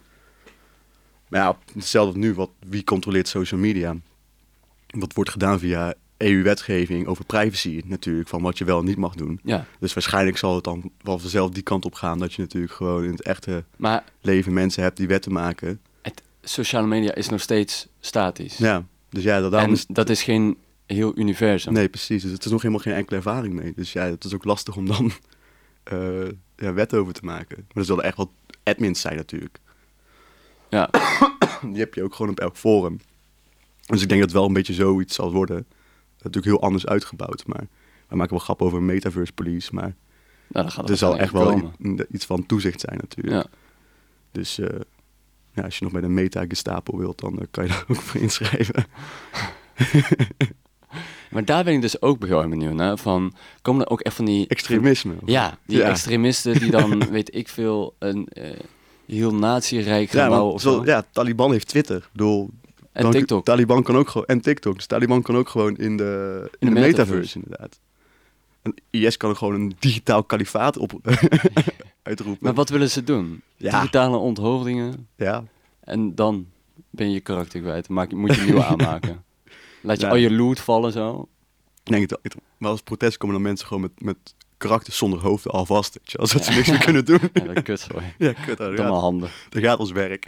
Maar ja, hetzelfde nu, wat, wie controleert social media? Dat wordt gedaan via EU-wetgeving over privacy natuurlijk, van wat je wel en niet mag doen. ja. Dus waarschijnlijk zal het dan wel vanzelf die kant op gaan, dat je natuurlijk gewoon in het echte Maar leven mensen hebt die wetten maken. het, sociale media is nog steeds statisch. Ja, dus ja, dat, en is... dat is geen heel universum. Nee, precies. Dus het is nog helemaal geen enkele ervaring mee. Dus ja, het is ook lastig om dan eh ja, wetten over te maken. Maar er zullen echt wel admins zijn natuurlijk. Ja, Die heb je ook gewoon op elk forum. Dus ik denk dat het wel een beetje zoiets zal worden. Natuurlijk heel anders uitgebouwd, maar... We maken wel grappen over een metaverse police, maar nou, gaat er zal echt wel komen. iets van toezicht zijn natuurlijk. Ja. Dus eh, ja, als je nog bij de meta Gestapo wilt, dan eh, kan je daar ook voor inschrijven. Maar daar ben ik dus ook heel erg benieuwd naar. Van, komen er ook echt van die... Extremisme. Ja, die Ja. extremisten die dan, weet ik veel, een eh, heel nazi-rijk gaan Ja, bouwen want of zo, zo. ja, Taliban heeft Twitter. Ik bedoel, en dan- TikTok. Taliban kan ook gewoon en TikTok. Dus Taliban kan ook gewoon in de, in de de, metaverse. metaverse. inderdaad. En IS kan gewoon een digitaal kalifaat op uitroepen. Maar wat willen ze doen? Ja. Digitale onthoofdingen. Ja, En dan ben je je karakter kwijt. Maak, je- moet je nieuwe aanmaken. Laat je Ja. al je loot vallen zo. ik denk het Maar als protest komen dan mensen gewoon met, met karakters zonder hoofd alvast. Weet je, als dat ze niks meer kunnen doen. Ja, dat kut zo. ja, kut, Domme gaat, handen. daar gaat ons werk.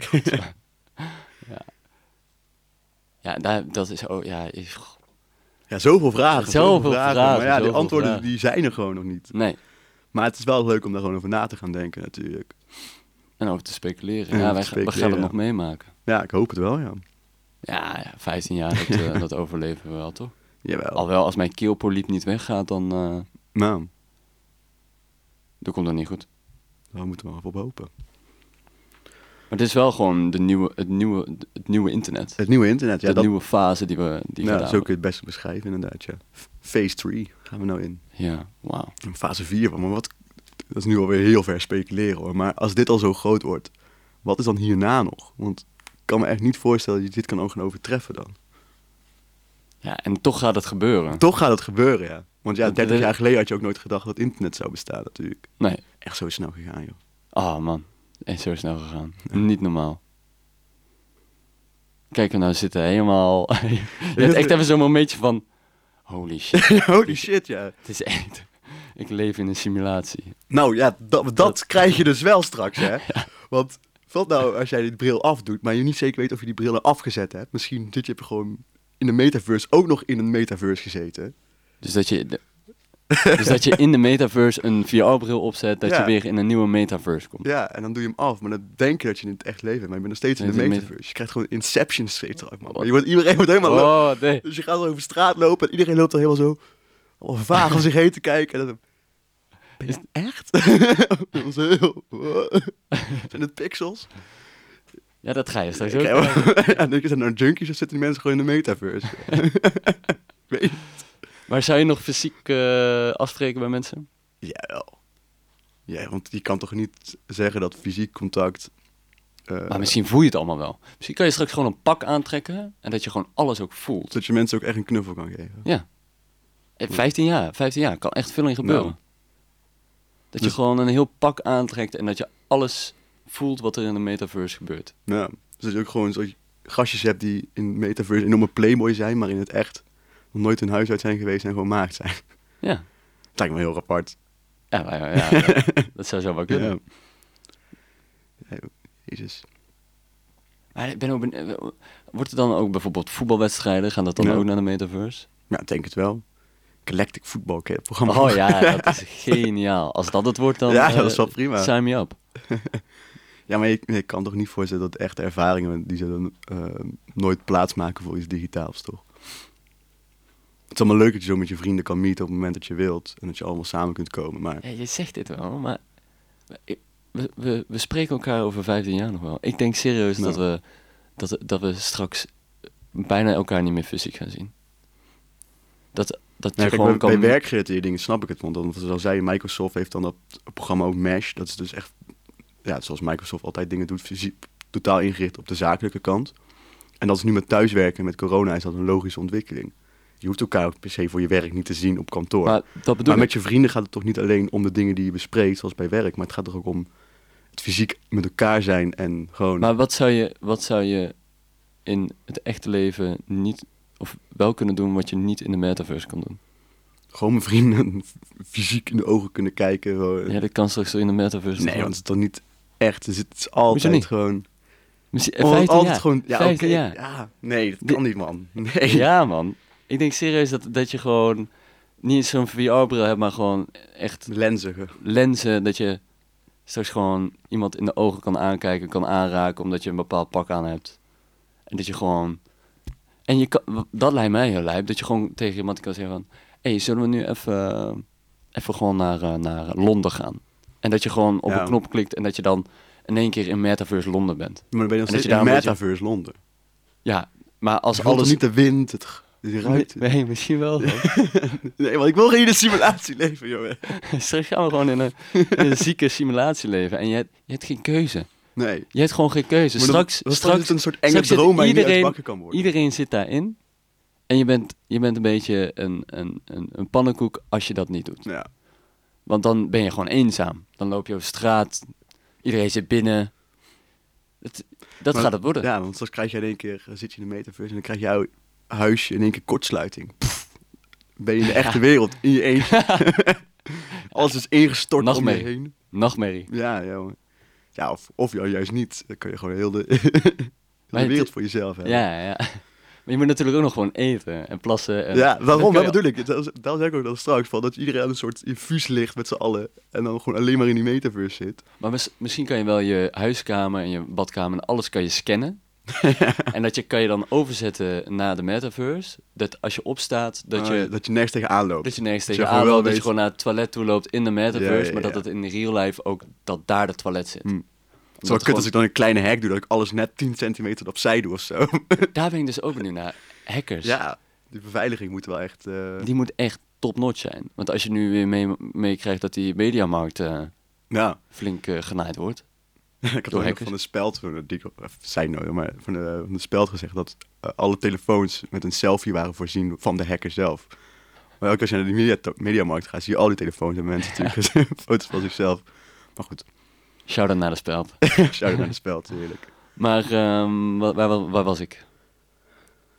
Ja, daar, dat is ook... Ja, is- ja, zoveel vragen. Zoveel vragen, Maar ja, die zoveel antwoorden vragen. die zijn er gewoon nog niet. nee. Maar het is wel leuk om daar gewoon over na te gaan denken natuurlijk. En over te speculeren. En Ja, wij, gaan- we gaan het nog meemaken. Ja, ik hoop het wel, ja. Ja, ja 15 jaar, dat, eh, dat overleven we wel, toch? Jawel. Al wel, als mijn keelpoliep niet weggaat, dan, eh Nou, dan komt dat niet goed. daar moeten we wel op hopen. Maar dit is wel gewoon de nieuwe, het, nieuwe, het nieuwe internet. Het nieuwe internet, ja, de dat, nieuwe fase die we die ja, daar zo kun je het best beschrijven inderdaad, ja. Phase 3 gaan we nou in. Ja, wauw. Fase 4, maar wat, dat is nu alweer heel ver speculeren hoor. Maar als dit al zo groot wordt, wat is dan hierna nog? Want ik kan me echt niet voorstellen dat je dit kan ook gaan overtreffen dan. Ja, en toch gaat het gebeuren. Toch gaat het gebeuren, ja. Want ja, Want 30 de- jaar geleden had je ook nooit gedacht dat internet zou bestaan natuurlijk. Nee. Echt zo snel gegaan, joh. Ah, man. En zo snel gegaan. Niet normaal. Kijk, we nou zitten helemaal... je hebt echt even zo'n momentje van... Holy shit, Holy shit, ja. het is echt... Ik leef in een simulatie. Nou ja, dat, dat, krijg je dus wel straks, hè. Want wat nou als jij die bril afdoet, maar je niet zeker weet of je die bril afgezet hebt. Misschien zit je gewoon in de metaverse ook nog in een metaverse gezeten. Dus dat je, dus dat je in de metaverse een VR-bril opzet, dat Ja. je weer in een nieuwe metaverse komt. Ja, en dan doe je hem af, maar dan denk je dat je in het echt leven bent. Maar je bent nog steeds in de Nee, in de metaverse. Je krijgt gewoon Inception terug, man. Wat? Je wordt, iedereen wordt helemaal... lo- Oh, nee. Dus je gaat over straat lopen en iedereen loopt er helemaal zo... Vaag om zich heen te kijken. En dan, ben je het echt? Dat was heel... Zijn het pixels? Ja, dat ga je straks ook. En dan zijn er junkies of zitten die mensen gewoon in de metaverse. Weet je? Maar zou je nog fysiek eh, afspreken bij mensen? Jawel. Ja, want je kan toch niet zeggen dat fysiek contact... eh, Maar misschien voel je het allemaal wel. Misschien kan je straks gewoon een pak aantrekken en dat je gewoon alles ook voelt. Dat je mensen ook echt een knuffel kan geven. Ja. Eh, 15 jaar, 15 jaar, kan echt veel in gebeuren. Nou. Dat je Dus- gewoon een heel pak aantrekt en dat je alles voelt wat er in de metaverse gebeurt. Ja. Dus dat je ook gewoon zo gastjes hebt die in metaverse enorme playboy zijn, maar in het echt nog nooit hun huis uit zijn geweest en gewoon maagd zijn. Ja. Dat lijkt me heel apart. Ja, maar ja, ja, dat zou zo wel kunnen. Ja. Jezus. Maar ik ben ook ben- eh, wordt het dan ook bijvoorbeeld voetbalwedstrijden, gaan dat dan ook naar de metaverse? Ja, ik denk het wel. Galactic Football, programma? Oh ja, dat is geniaal. Als dat het wordt, dan Ja, eh, dat is wel prima. sign me up. Ja, maar je kan toch niet voorstellen dat echte ervaringen, die zullen eh, nooit plaatsmaken voor iets digitaals, toch? Het is allemaal leuk dat je zo met je vrienden kan meeten op het moment dat je wilt. En dat je allemaal samen kunt komen. Maar Ja, je zegt dit wel, maar we, we, we, spreken elkaar over 15 jaar nog wel. Ik denk serieus Nou. dat, we, dat, dat we straks bijna elkaar niet meer fysiek gaan zien. Dat, dat je Ja, kijk, bij, kan... bij werkgerelateerde dingen snap ik het. Want dan, zoals zei, Microsoft heeft dan dat programma ook Mesh. Dat is dus echt, ja, zoals Microsoft altijd dingen doet, fysiek, totaal ingericht op de zakelijke kant. En dat is nu met thuiswerken en met corona is dat een logische ontwikkeling. Je hoeft elkaar ook per se voor je werk niet te zien op kantoor. Maar dat met je vrienden gaat het toch niet alleen om de dingen die je bespreekt, zoals bij werk. Maar het gaat toch ook om het fysiek met elkaar zijn en gewoon... Maar wat zou, je, wat zou je in het echte leven niet... Of wel kunnen doen wat je niet in de metaverse kan doen? Gewoon mijn vrienden fysiek in de ogen kunnen kijken. gewoon. Ja, dat kan straks in de metaverse. nee, want het is toch niet echt. Het is, het is altijd gewoon... Misschien, Al- 15 altijd jaar. gewoon... Ja, 15 oké, jaar. ja, nee, dat kan niet, man. Nee. Ja, man. Ik denk serieus dat, dat je gewoon niet zo'n VR-bril hebt, maar gewoon echt Lenzen. lenzen. Dat je straks gewoon iemand in de ogen kan aankijken, kan aanraken, omdat je een bepaald pak aan hebt. En dat je gewoon... En je kan, dat lijkt mij heel lijp, dat je gewoon tegen iemand kan zeggen van... Hé, hey, zullen we nu even, even gewoon naar, eh, naar Londen gaan? En dat je gewoon op Ja. een knop klikt en dat je dan in één keer in Metaverse Londen bent. Maar dan ben je nog dat steeds in beetje- Metaverse Londen. Ja, maar als Je alles... niet de wind, het, Nee, misschien wel. Nee, want ik wil geen in de simulatie leven, jongen. Straks gaan we gewoon in een, in een zieke simulatie leven. En je hebt, je hebt geen keuze. Nee. Je hebt gewoon geen keuze. Maar Straks, dat straks, een soort enge droom waar je iedereen- wakker kan worden. iedereen zit daarin. En je bent, je bent een beetje een, een, een, een pannenkoek als je dat niet doet. Ja. Want dan ben je gewoon eenzaam. Dan loop je over straat. Iedereen zit binnen. Het, dat Maar- gaat het worden. Ja, want straks krijg je in één keer, zit je in de metaverse en dan krijg je jouw huisje in één keer kortsluiting. Pff, ben je in de echte wereld, in je eentje. Alles is ingestort om je Nachtmerrie. heen. Nachtmerrie. Ja, ja. Ja, of, of ju- juist niet. Dan kan je gewoon heel de, heel de wereld voor jezelf hebben. Ja, ja. Maar je moet natuurlijk ook nog gewoon eten en plassen. En Ja, waarom? Dat bedoel ik. Dat, daarom zeg ik ook dan straks van dat iedereen aan een soort infuus ligt met z'n allen. En dan gewoon alleen maar in die metaverse zit. Maar mis- misschien kan je wel je huiskamer en je badkamer en alles kan je scannen. en dat je kan je dan overzetten naar de metaverse. Dat als je opstaat, dat Oh, je, ja, dat je nergens tegenaan loopt. dat je nergens tegenaan loopt. Dat je gewoon naar het toilet toe loopt in de metaverse. Ja, Maar dat het in real life ook, dat daar de toilet zit. Hm. Omdat Het is wel kut gewoon- als ik dan een kleine hack doe, dat ik alles net 10 centimeter opzij doe of zo. Daar ben ik dus ook benieuwd naar. Hackers. ja, die beveiliging moet wel echt... eh, Die moet echt top-notch zijn. Want als je nu weer mee- meekrijgt dat die mediamarkt eh, Ja, flink eh, genaaid wordt. ik had ook van de speld, die, zei nooit, maar van de, van de speld gezegd dat eh, alle telefoons met een selfie waren voorzien van de hacker zelf. Maar ook als je naar de media, mediamarkt gaat, zie je al die telefoons en mensen natuurlijk foto's van zichzelf. Maar goed, Shout-out naar de speld. Shout-out naar de speld, heerlijk. Maar ehm, waar, waar, waar was ik?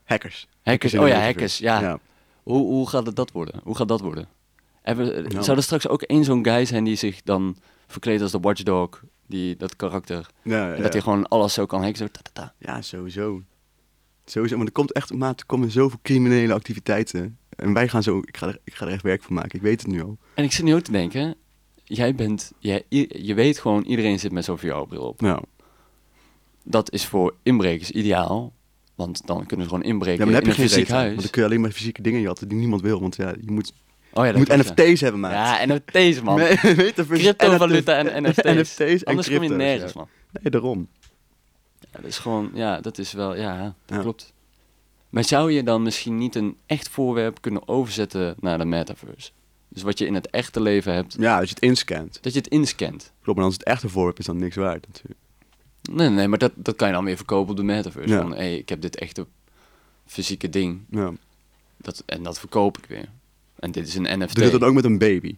Hackers. Hackers. Oh ja, hackers. Ja. ja. Hoe, hoe gaat het dat worden? Hoe gaat dat worden? Hebben, Nou. Zou er straks ook één zo'n guy zijn die zich dan verkleedt als de watchdog, die, dat karakter, Ja, en ja. dat hij gewoon alles zo kan hacken? Zo, ta, ta, ta. ja, sowieso. Sowieso, maar er komt echt, maat, er komen zoveel criminele activiteiten. En wij gaan zo, ik ga, er, ik ga er echt werk van maken, ik weet het nu al. En ik zit nu ook te denken, jij bent, jij, je weet gewoon, iedereen zit met zo'n VR-bril op. Nou, Dat is voor inbrekers ideaal, want dan kunnen ze gewoon ja, inbreken maar dan heb in je een geen fysiek reet aan, huis. Want dan kun je alleen maar fysieke dingen jatten die niemand wil. Want ja, je moet, Oh ja, je dat moet ja. NFT's hebben, maat. Ja, NFT's man. Cryptovaluta en NFT's. NFT's en Anders kom je nergens, man. Nee, daarom. Ja, dat is gewoon, ja, dat is wel, ja, dat klopt. Maar zou je dan misschien niet een echt voorwerp kunnen overzetten naar de metaverse? Dus wat je in het echte leven hebt, Ja, als je het inscant. dat je het inscant. Klopt, maar als het echte voorwerp is dan niks waard natuurlijk. Nee, nee, maar dat, dat kan je dan weer verkopen op de metaverse. Ja. Van, hé, ik heb dit echte fysieke ding, Ja. dat, en dat verkoop ik weer. En dit is een NFT. Doe je dat dan ook met een baby?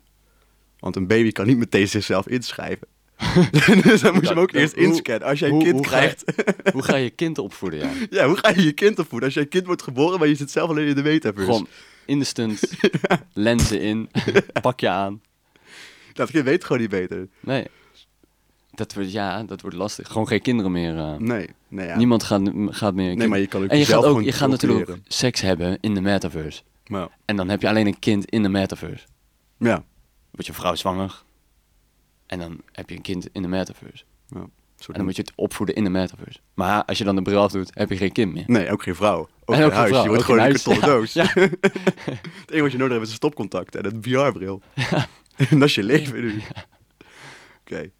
Want een baby kan niet meteen zichzelf inschrijven. dus dan moet je hem ook Dat- eerst hoe- inscannen. Als jij een hoe- kind hoe ga je- krijgt... Hoe ga je je kind opvoeden, ja? ja, hoe ga je je kind opvoeden? Als jij kind wordt geboren, maar je zit zelf alleen in de metaverse. Gewoon instant, lenzen in, pak je aan. Dat kind weet gewoon niet beter. Nee. Dat wordt, ja, dat wordt lastig. Gewoon geen kinderen meer. eh. Nee, nee, ja. Niemand gaat, gaat meer. Nee, maar je kan ook en je gaat, ook, je gaat natuurlijk ook seks hebben in de metaverse. En dan heb je alleen een kind in de metaverse. ja, Wordt je vrouw zwanger. En dan heb je een kind in de metaverse. ja. En dan moet je het opvoeden in de metaverse. Maar als je dan de bril af doet, heb je geen kind meer. Nee, ook geen vrouw. Ook En ook huis. vrouw, je wordt gewoon een kartonnen doos. het enige wat je nodig hebt is een stopcontact en een VR-bril. en dat is je leven nu. Oké.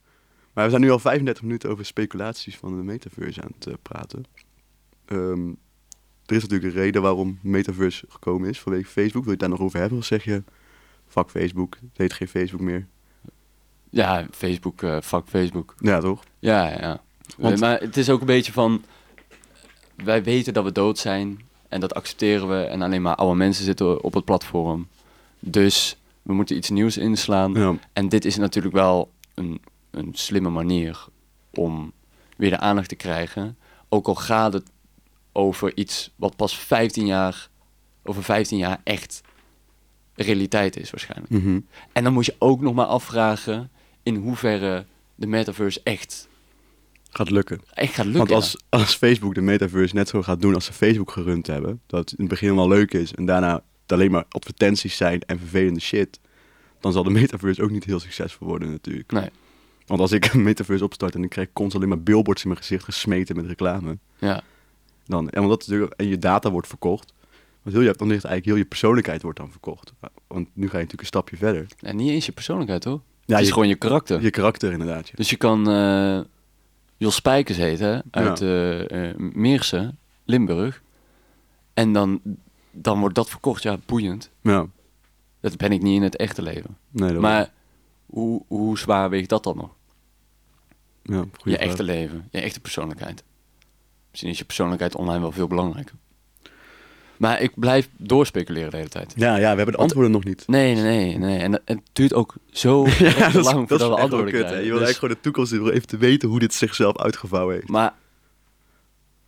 Maar we zijn nu al 35 minuten over speculaties van de metaverse aan het eh, praten. Ehm, er is natuurlijk een reden waarom metaverse gekomen is vanwege Facebook. Wil je het daar nog over hebben? Of zeg je, fuck Facebook, het heet geen Facebook meer. Ja, Facebook, eh fuck Facebook. Ja, toch? Ja, ja, ja. Want- Maar het is ook een beetje van... Wij weten dat we dood zijn. En dat accepteren we. En alleen maar oude mensen zitten op het platform. Dus we moeten iets nieuws inslaan. Ja. En dit is natuurlijk wel een, een slimme manier om weer de aandacht te krijgen. Ook al gaat het over iets wat pas 15 jaar, over 15 jaar echt realiteit is waarschijnlijk. Mhm. En dan moet je ook nog maar afvragen in hoeverre de metaverse echt, Gaat lukken. echt gaat lukken. Want als, als Facebook de metaverse net zo gaat doen als ze Facebook gerund hebben, dat in het begin wel leuk is en daarna alleen maar advertenties zijn en vervelende shit, dan zal de metaverse ook niet heel succesvol worden natuurlijk. Nee, Want als ik een metaverse opstart en ik krijg constant alleen maar billboards in mijn gezicht gesmeten met reclame, ja. Dan, en, omdat natuurlijk, en je data wordt verkocht, want heel je, dan ligt eigenlijk heel je persoonlijkheid wordt dan verkocht. Want nu ga je natuurlijk een stapje verder. En niet eens je persoonlijkheid hoor. Ja, het is je- gewoon je karakter. Je karakter inderdaad. ja. Dus je kan eh Jos Spijkers heten uit Ja. eh eh, Meersen, Limburg. En dan, dan wordt dat verkocht, ja, boeiend. Ja, Dat ben ik niet in het echte leven. nee, dat Maar hoe, hoe zwaar weegt dat dan nog? ja, je echte leven, je echte persoonlijkheid. Misschien is je persoonlijkheid online wel veel belangrijker. Maar ik blijf doorspeculeren de hele tijd. Ja, ja, we hebben de Want- antwoorden nog niet. Nee, nee, nee. nee. En dat- het duurt ook zo Ja, dat lang dat voordat we echt wel antwoorden kut, hè. krijgen. Je wil Dus- eigenlijk gewoon de toekomst in, even te weten hoe dit zichzelf uitgevouwen heeft. Maar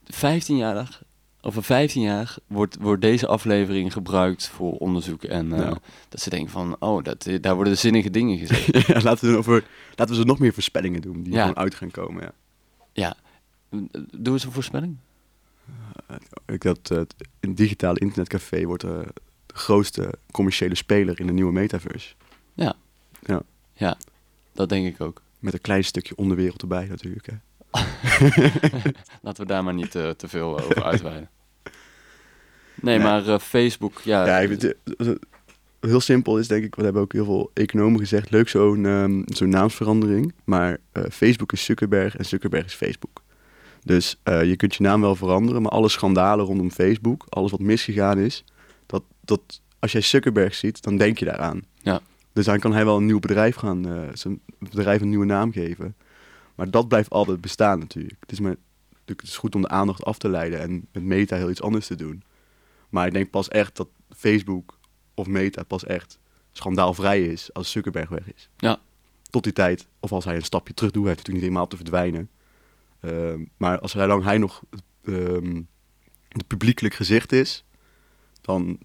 15 jaar, over 15 jaar wordt, wordt deze aflevering gebruikt voor onderzoek. En eh, dat ze denken van, oh, dat, daar worden zinnige dingen gezegd. ja, laten, we doen over, laten we ze nog meer voorspellingen doen die Ja. gewoon uit gaan komen. Ja. ja. Doe eens een voorspelling. Ik dat eh, het een digitale internetcafé wordt eh, de grootste commerciële speler in de nieuwe metaverse. Ja. Ja. Ja, dat denk ik ook. Met een klein stukje onderwereld erbij natuurlijk. Hè. Laten we daar maar niet eh, te veel over uitweiden. Nee, Nee. maar eh, Facebook, ja. Ja, ik eh, heel simpel is denk ik, wat hebben ook heel veel economen gezegd, leuk zo'n ehm, zo'n naamsverandering. Maar eh, Facebook is Zuckerberg en Zuckerberg is Facebook. Dus eh, je kunt je naam wel veranderen, maar alle schandalen rondom Facebook, alles wat misgegaan is, dat, dat als jij Zuckerberg ziet, dan denk je daaraan. Ja. Dus dan kan hij wel een nieuw bedrijf gaan, eh, zijn bedrijf een nieuwe naam geven. Maar dat blijft altijd bestaan natuurlijk. Het is, maar, natuurlijk, het is goed om de aandacht af te leiden en met Meta heel iets anders te doen. Maar ik denk pas echt dat Facebook of Meta pas echt schandaalvrij is als Zuckerberg weg is. Ja. Tot die tijd, of als hij een stapje terug doet, hij heeft natuurlijk niet helemaal te verdwijnen. Ehm, maar als hij lang hij nog ehm het publiekelijk gezicht is, dan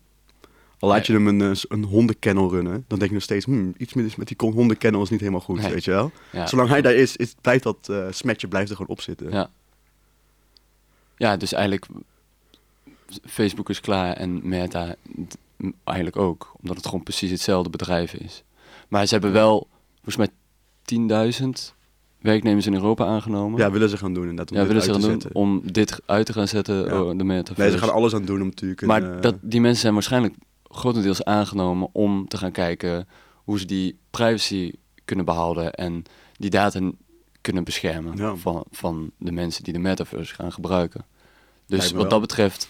al laat je hem een, eh, een hondenkennel runnen, dan denk je nog steeds, hmm, iets met, met die hondenkennel is niet helemaal goed, Nee. weet je wel. Ja. Zolang hij daar is, is blijft dat eh, smetje blijft er gewoon op zitten. Ja. Ja, dus eigenlijk Facebook is klaar en Meta eigenlijk ook, omdat het gewoon precies hetzelfde bedrijf is. Maar ze hebben wel volgens mij 10.000 werknemers in Europa aangenomen. Ja, willen ze gaan doen inderdaad, om ja dit willen ze uit gaan te doen zetten. om dit uit te gaan zetten, Ja. oh, de metaverse. Nee, ze gaan alles aan doen om natuurlijk... een, Maar eh, dat, die mensen zijn waarschijnlijk grotendeels aangenomen om te gaan kijken hoe ze die privacy kunnen behouden en die data kunnen beschermen Ja. van, van de mensen die de metaverse gaan gebruiken. Dus wat dat betreft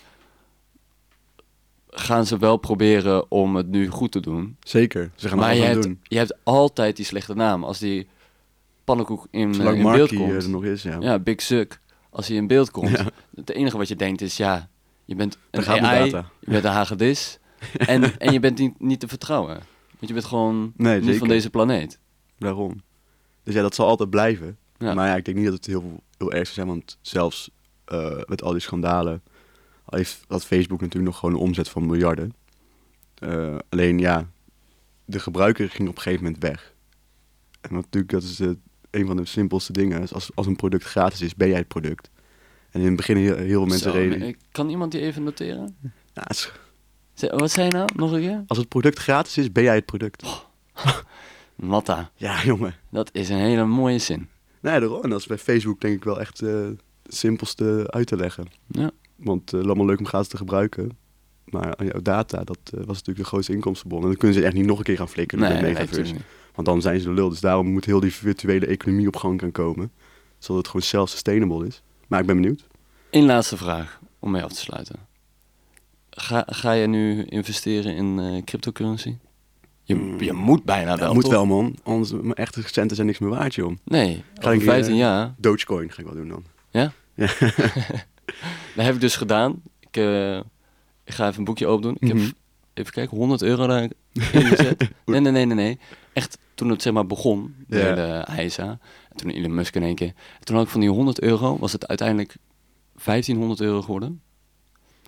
gaan ze wel proberen om het nu goed te doen. Zeker, ze gaan maar je hebt, doen. je hebt altijd die slechte naam. Als die pannenkoek in, eh, in beeld komt. er nog is, ja. Ja, Big Suck. Als hij in beeld komt. Ja. Het enige wat je denkt is, ja, je bent een AI, je bent een hagedis en, en je bent niet, niet te vertrouwen. Want je bent gewoon Nee, niet zeker. van deze planeet. Daarom. Dus ja, dat zal altijd blijven. Ja. Maar ja, ik denk niet dat het heel, heel erg zou zijn, want zelfs eh, met al die schandalen heeft had Facebook natuurlijk nog gewoon een omzet van miljarden. Eh, alleen ja, de gebruiker ging op een gegeven moment weg. En natuurlijk, dat is eh, een van de simpelste dingen. is Als, als een product gratis is, ben jij het product. En in het begin heel, heel veel mensen Zo, reden. nee, Kan iemand die even noteren? Ja, is- Wat zei je nou? Nog een keer? als het product gratis is, ben jij het product. Matta, Ja, jongen. dat is een hele mooie zin. Nee, daarom. En dat is bij Facebook denk ik wel echt eh, het simpelste uit te leggen. Ja. Want uh, allemaal leuk om gratis te gebruiken. Maar jouw data, dat eh, was natuurlijk de grootste inkomstenbron. En dan kunnen ze echt niet nog een keer gaan flikken Nee, met de nee. Want dan zijn ze de lul. Dus daarom moet heel die virtuele economie op gang gaan komen. Zodat het gewoon self-sustainable is. Maar ik ben benieuwd. Eén laatste vraag om mee af te sluiten. Ga, ga je nu investeren in eh, cryptocurrency? Je, je moet bijna wel, Dat moet toch? wel, man. Anders mijn echte centen zijn niks meer waard, joh. Nee, Ga ik, 15 eh, jaar. Dogecoin ga ik wel doen dan. Ja? Ja. Dat heb ik dus gedaan. Ik, eh, ik ga even een boekje open doen. Ik Mhm. heb, even kijken, 100 euro daar ingezet. nee, nee, nee, nee, nee. Echt, toen het zeg maar begon, de hele IJsa. En toen Elon Musk in één keer. En toen had ik van die 100 euro, was het uiteindelijk 1500 euro geworden.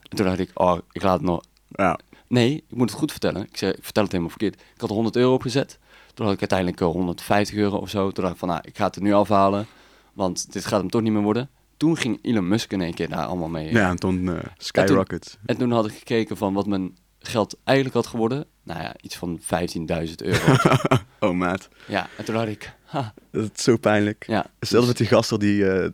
En toen dacht ik, oh, ik laat het nog... Ja. Nee, ik moet het goed vertellen. Ik, zeg, ik vertel het helemaal verkeerd. Ik had er 100 euro opgezet. Toen had ik uiteindelijk eh, 150 euro of zo. Toen dacht ik van, nou, ik ga het er nu afhalen. Want dit gaat hem toch niet meer worden. Toen ging Elon Musk in één keer daar allemaal mee. Ja, en toen eh, skyrocket. En toen had ik gekeken van wat mijn geld eigenlijk had geworden. Nou ja, iets van 15.000 euro. oh, maat. ja, en toen dacht ik, ha, Dat is zo pijnlijk. ja. Dus- met die gast die eh,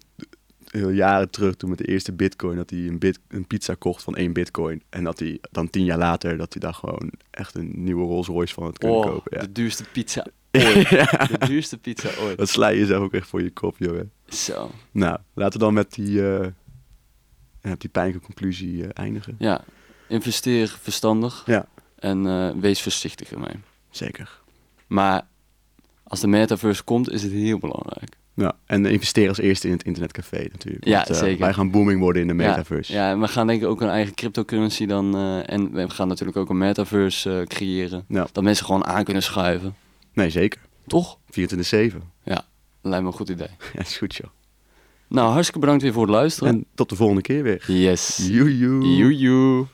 heel jaren terug, toen met de eerste bitcoin, dat hij een, bit, een pizza kocht van één bitcoin. En dat hij dan tien jaar later, dat hij daar gewoon echt een nieuwe Rolls Royce van had kunnen oh, kopen. Ja. de duurste pizza ooit. De duurste pizza ooit. Dat sla je jezelf ook echt voor je kop, jongen. Zo, Nou, laten we dan met die, eh, die pijnlijke conclusie eh, eindigen. ja. Investeer verstandig Ja, en eh, wees voorzichtig ermee. zeker. Maar als de metaverse komt, is het heel belangrijk. Ja, en investeer als eerste in het internetcafé natuurlijk. Ja, Want, eh, zeker. Wij gaan booming worden in de Ja, metaverse. Ja, en we gaan denk ik ook een eigen cryptocurrency dan. eh, en we gaan natuurlijk ook een metaverse creëren. Ja. Dat mensen gewoon aan kunnen schuiven. Nee, zeker. Toch? 24-7. Ja, lijkt me een goed idee. Ja, is goed joh. Nou, hartstikke bedankt weer voor het luisteren. En tot de volgende keer weer. Yes. Joe, joe. Joe, joe.